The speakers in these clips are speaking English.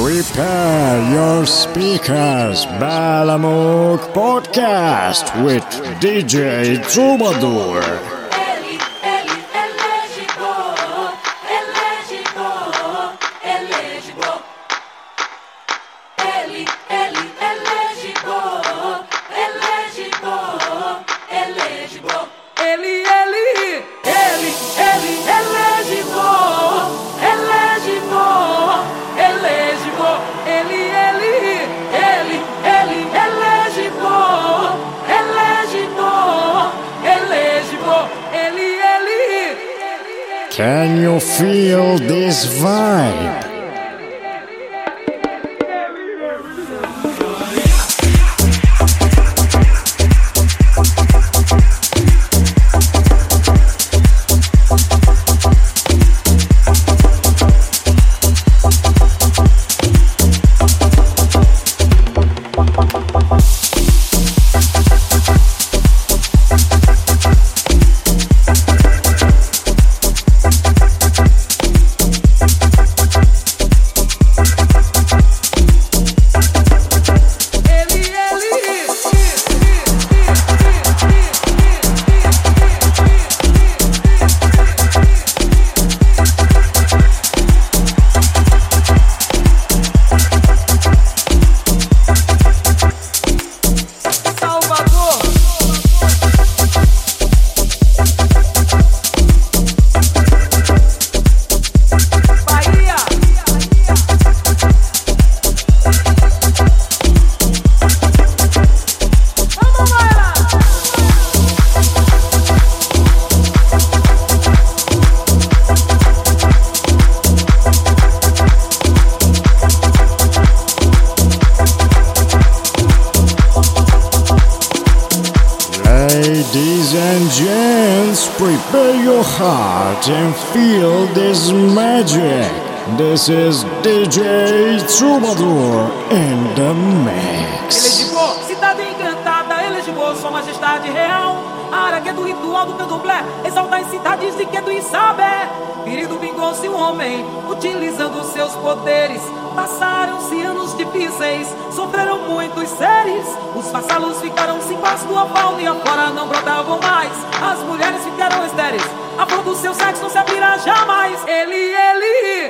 Prepare your speakers, Balamuc Podcast with DJ Trubadur. Feel this vibe? Do ritual do candomblé, exalta as cidades de Quedo e Sabé. Querido vingou-se um homem, utilizando seus poderes. Passaram-se anos difíceis, sofreram muitos seres. Os vassalos ficaram sem paz, tua fauna e afora não brotavam mais. As mulheres ficaram estéreis, a flor do seu sexo não se abrirá jamais. Ele, ele,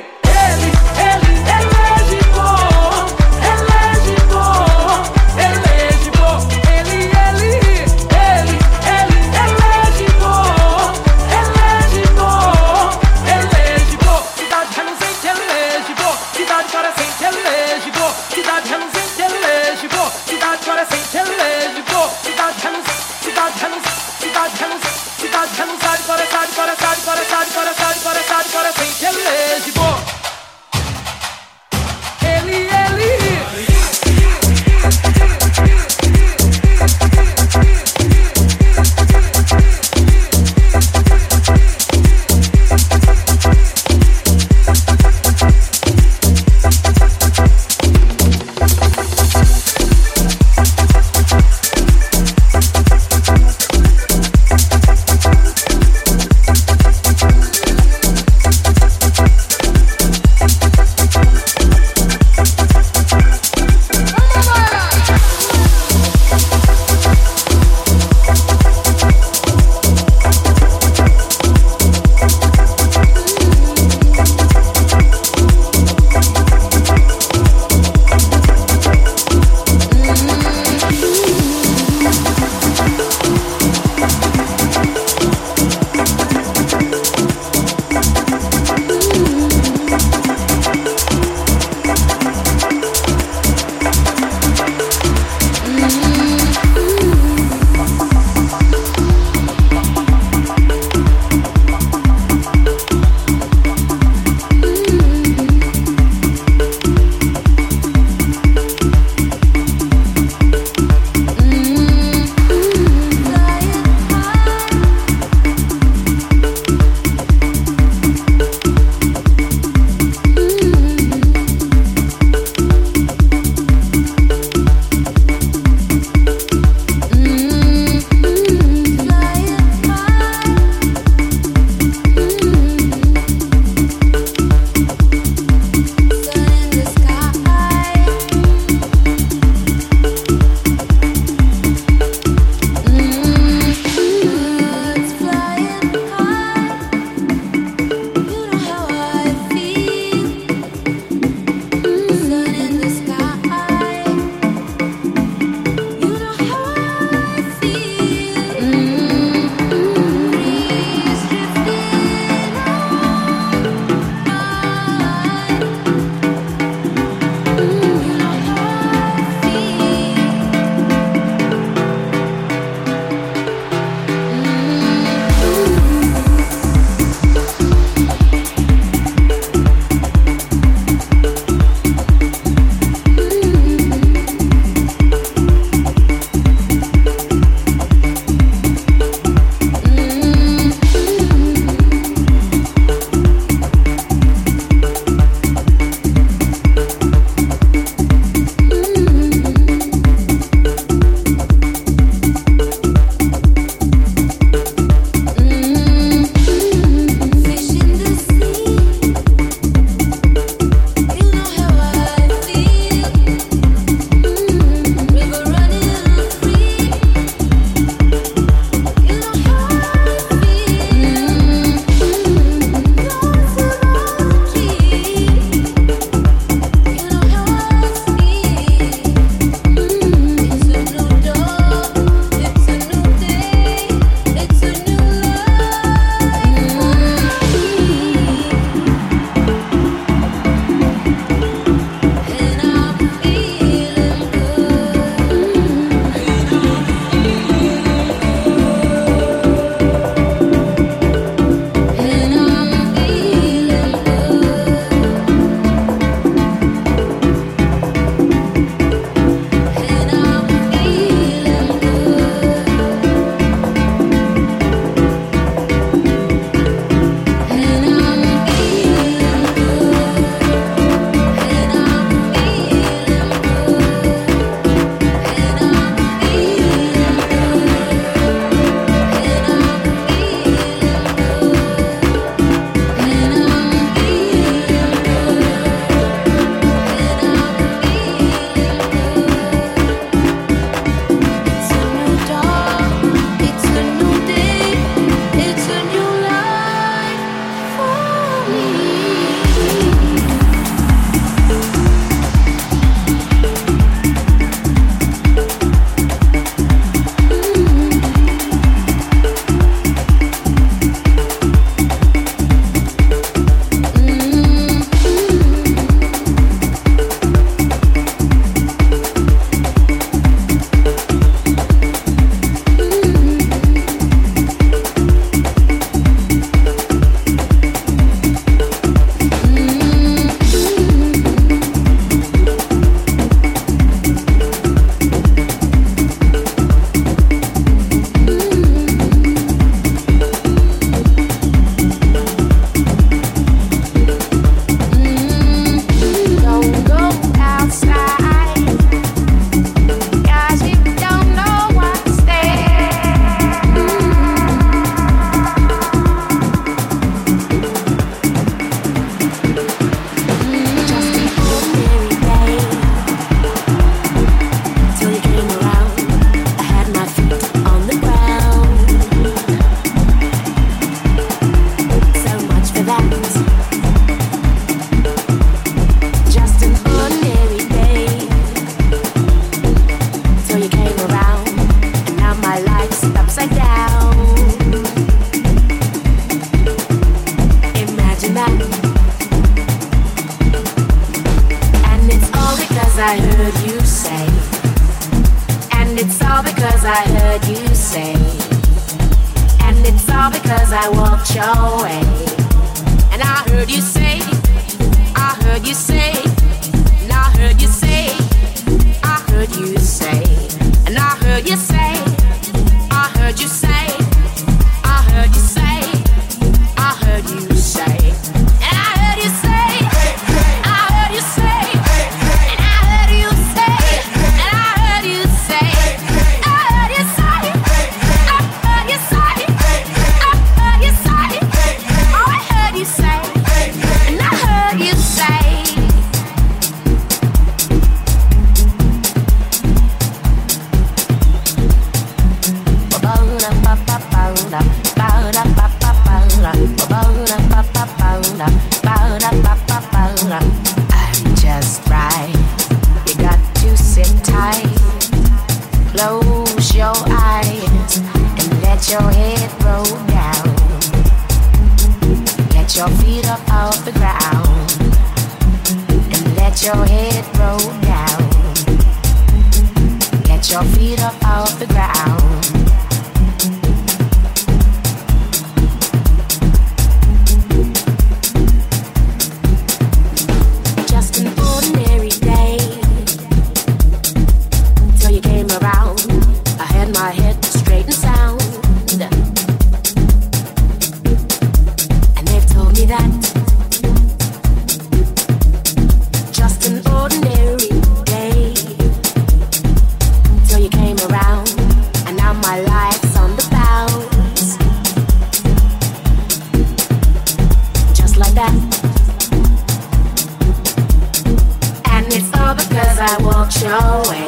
because I walked your way.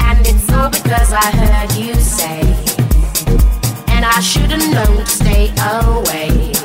And it's all because I heard you say. And I should've known to stay away.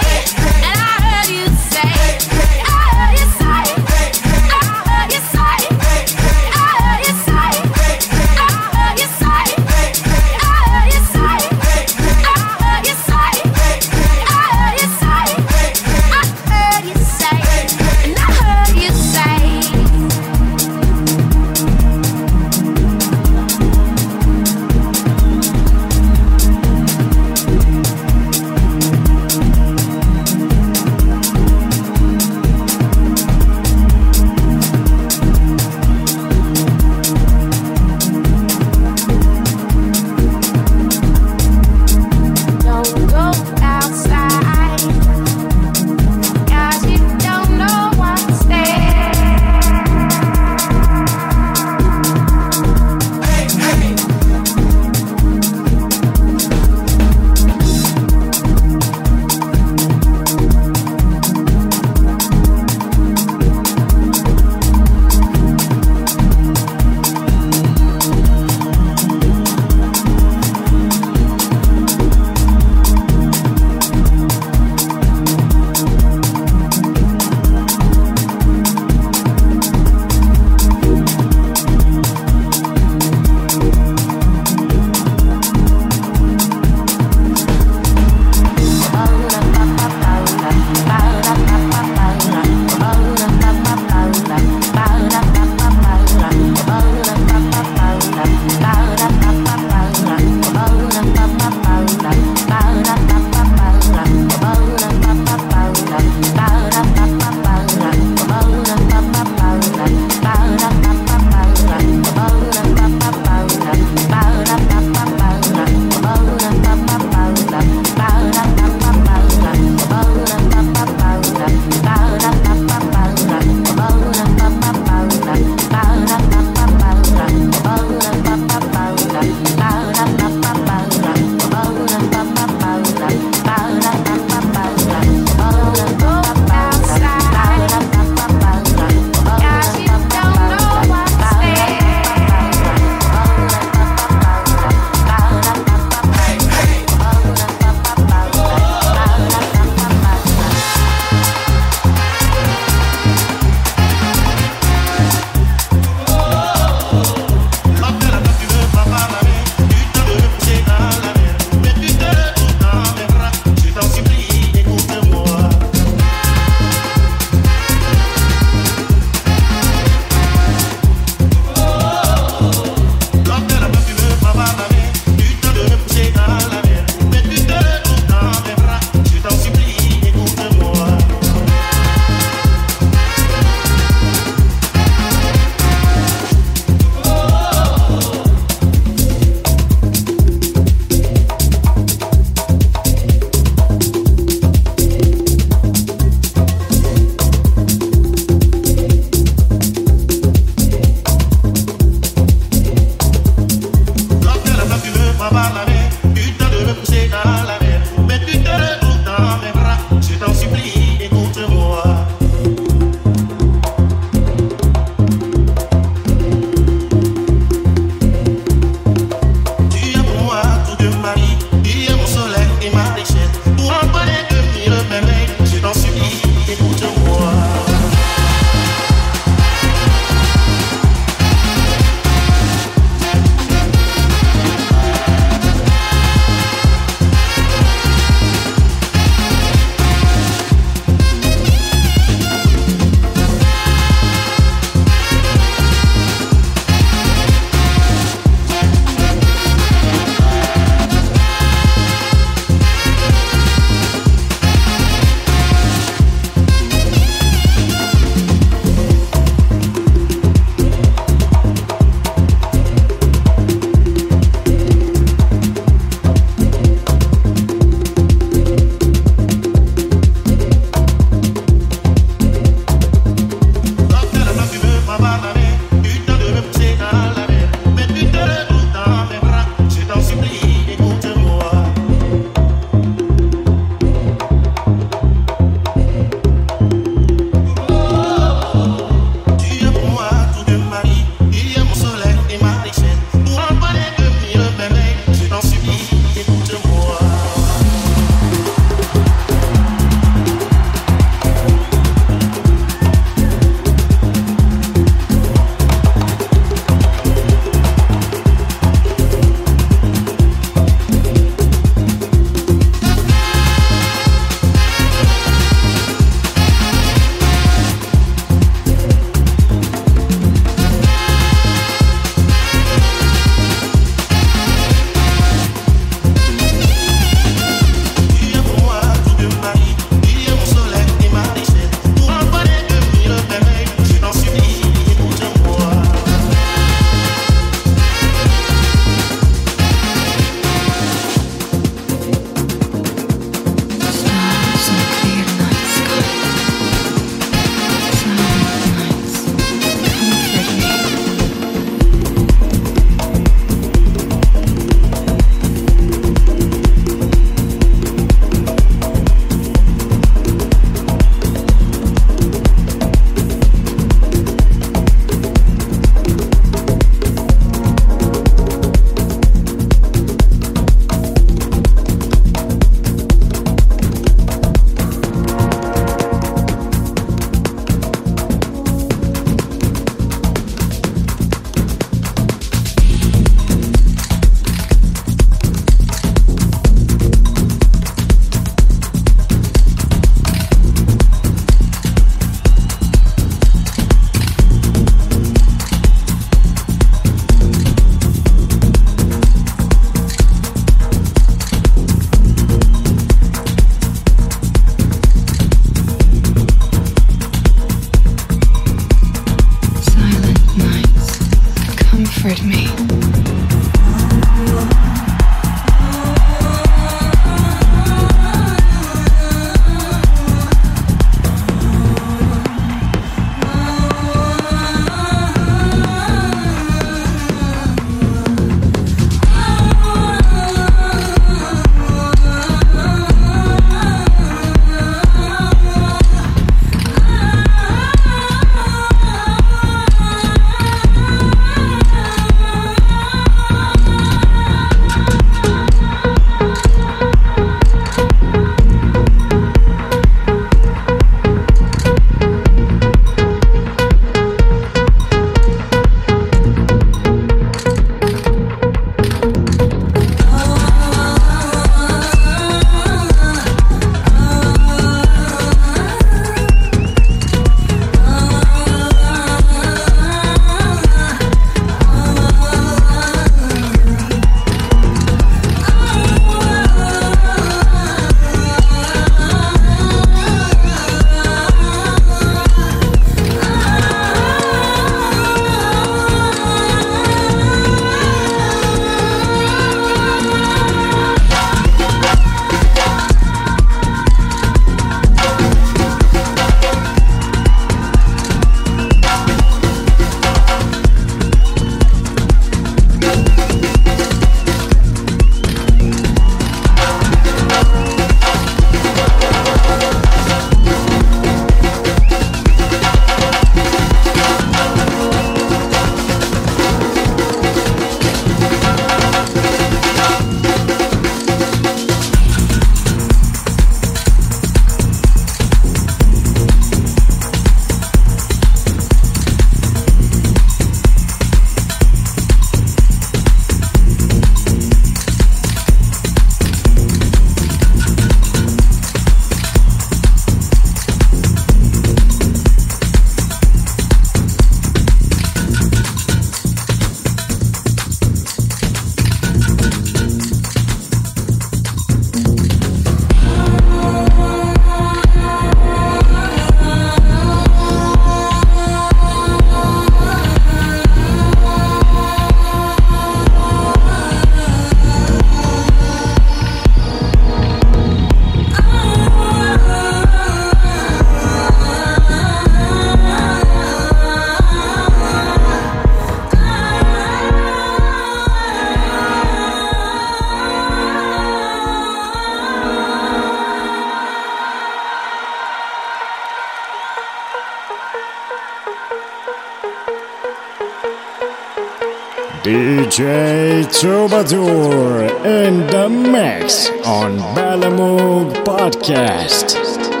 Trubadur in the mix on Balamuc Podcast.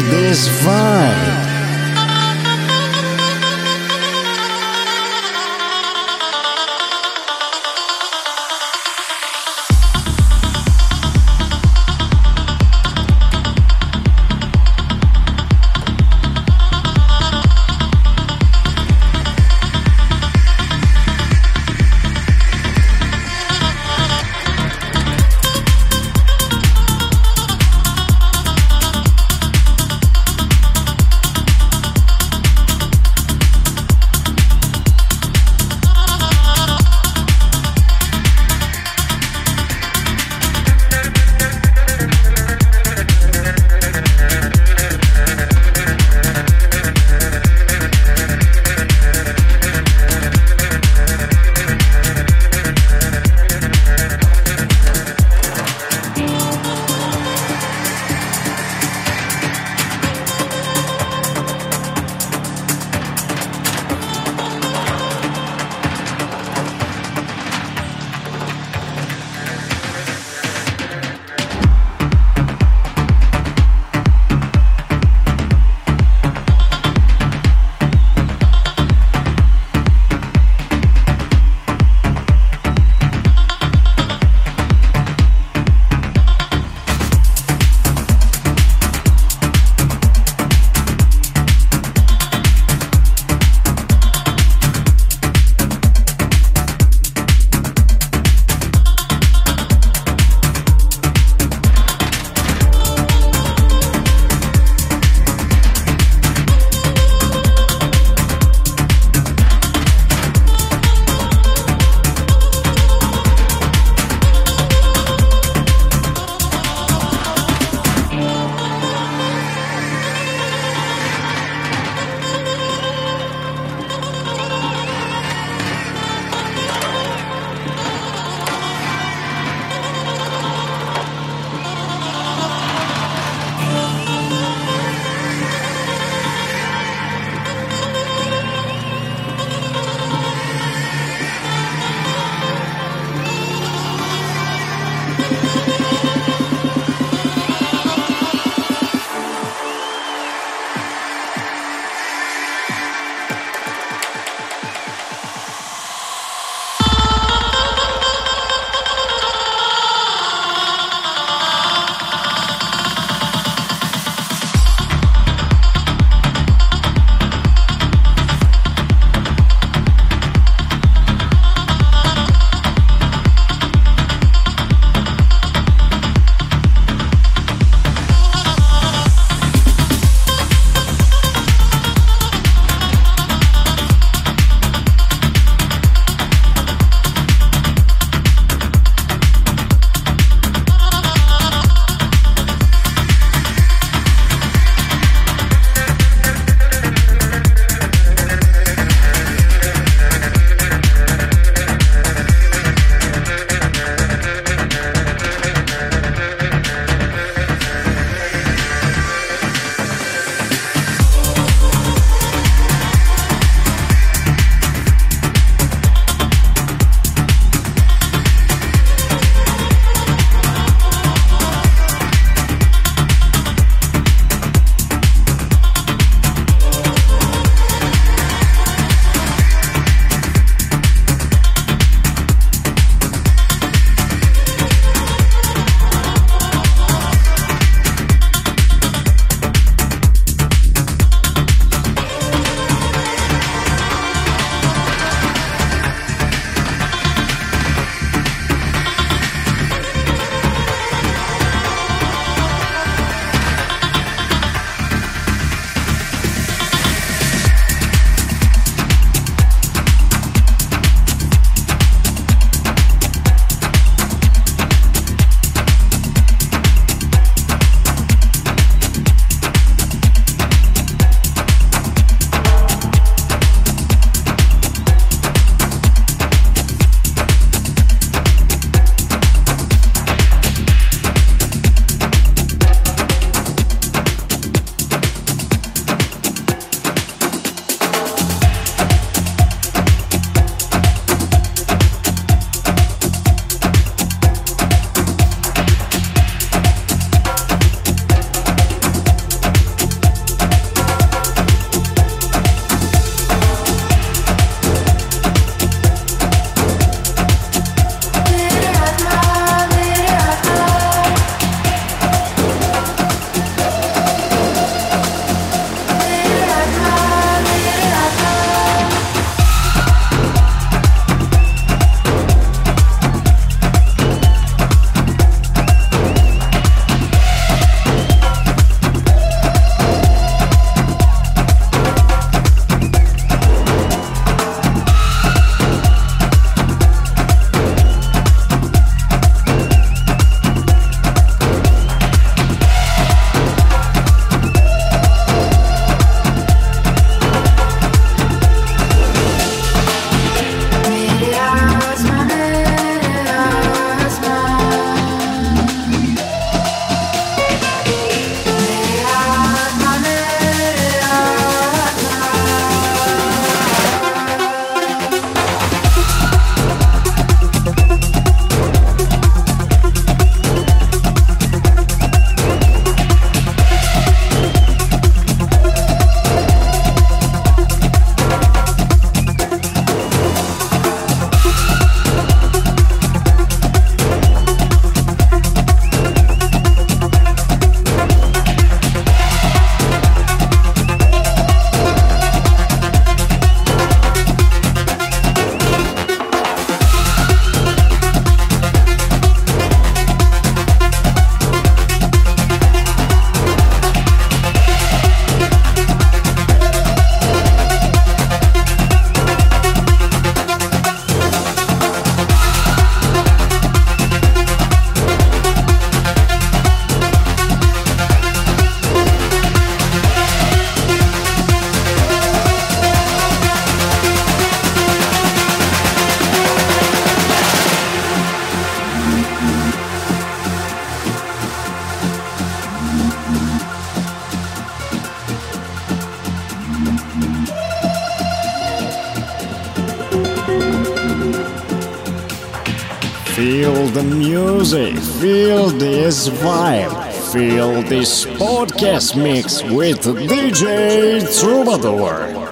This vibe? Feel the music, feel this vibe, feel this podcast mix with DJ Trubadur.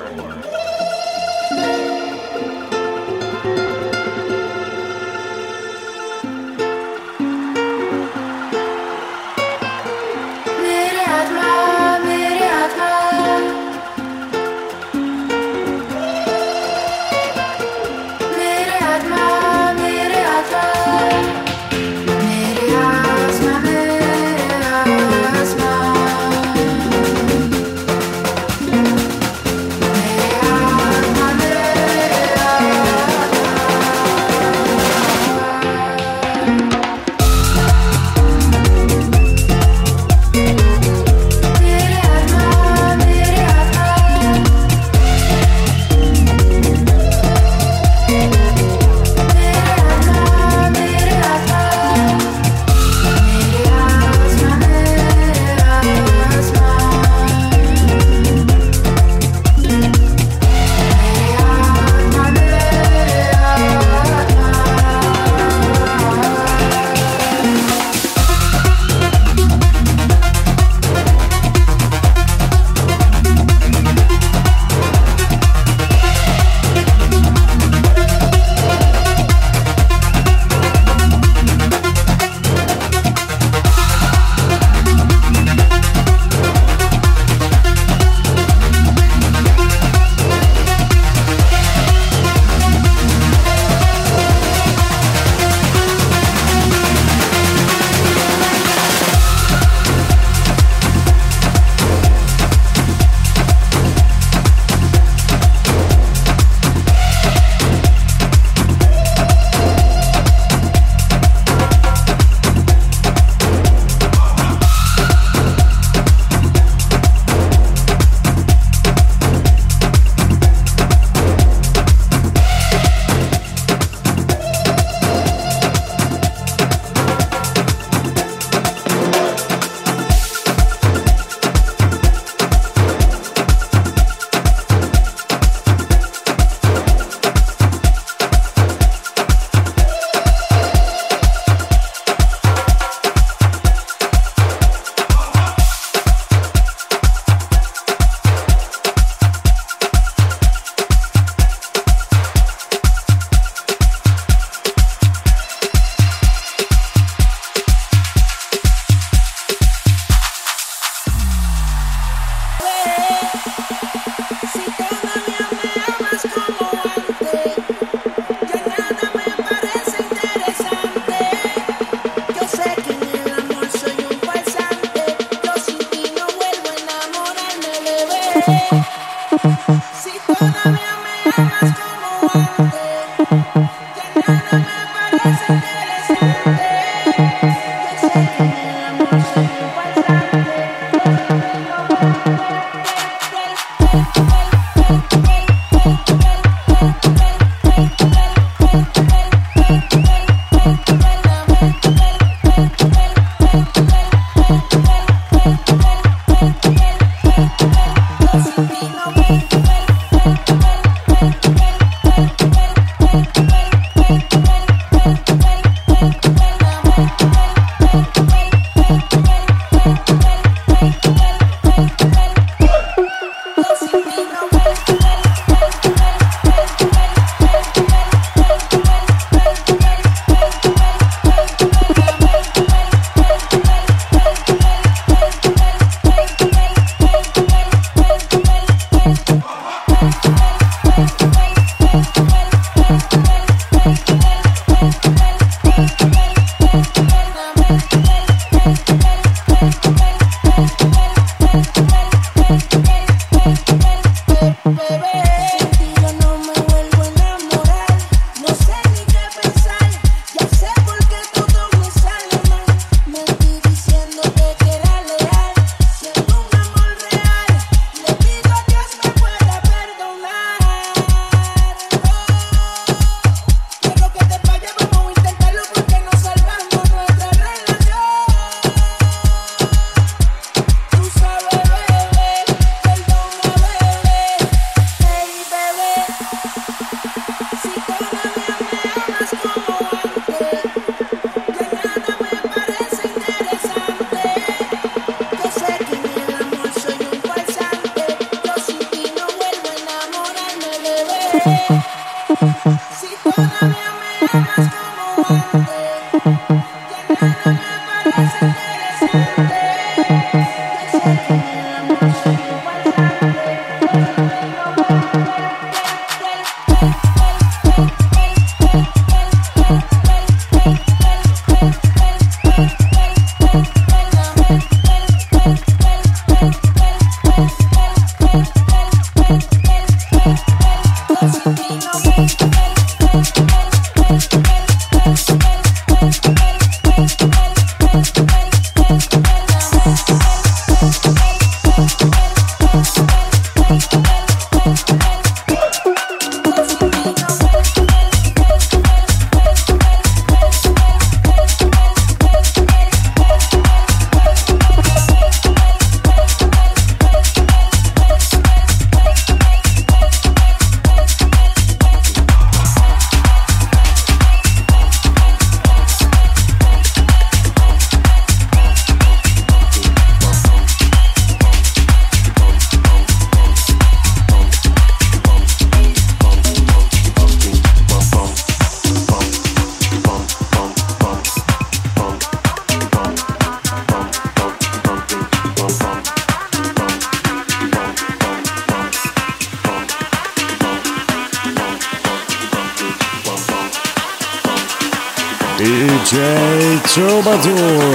DJ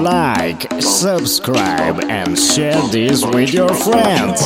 like, subscribe, and share this with your friends.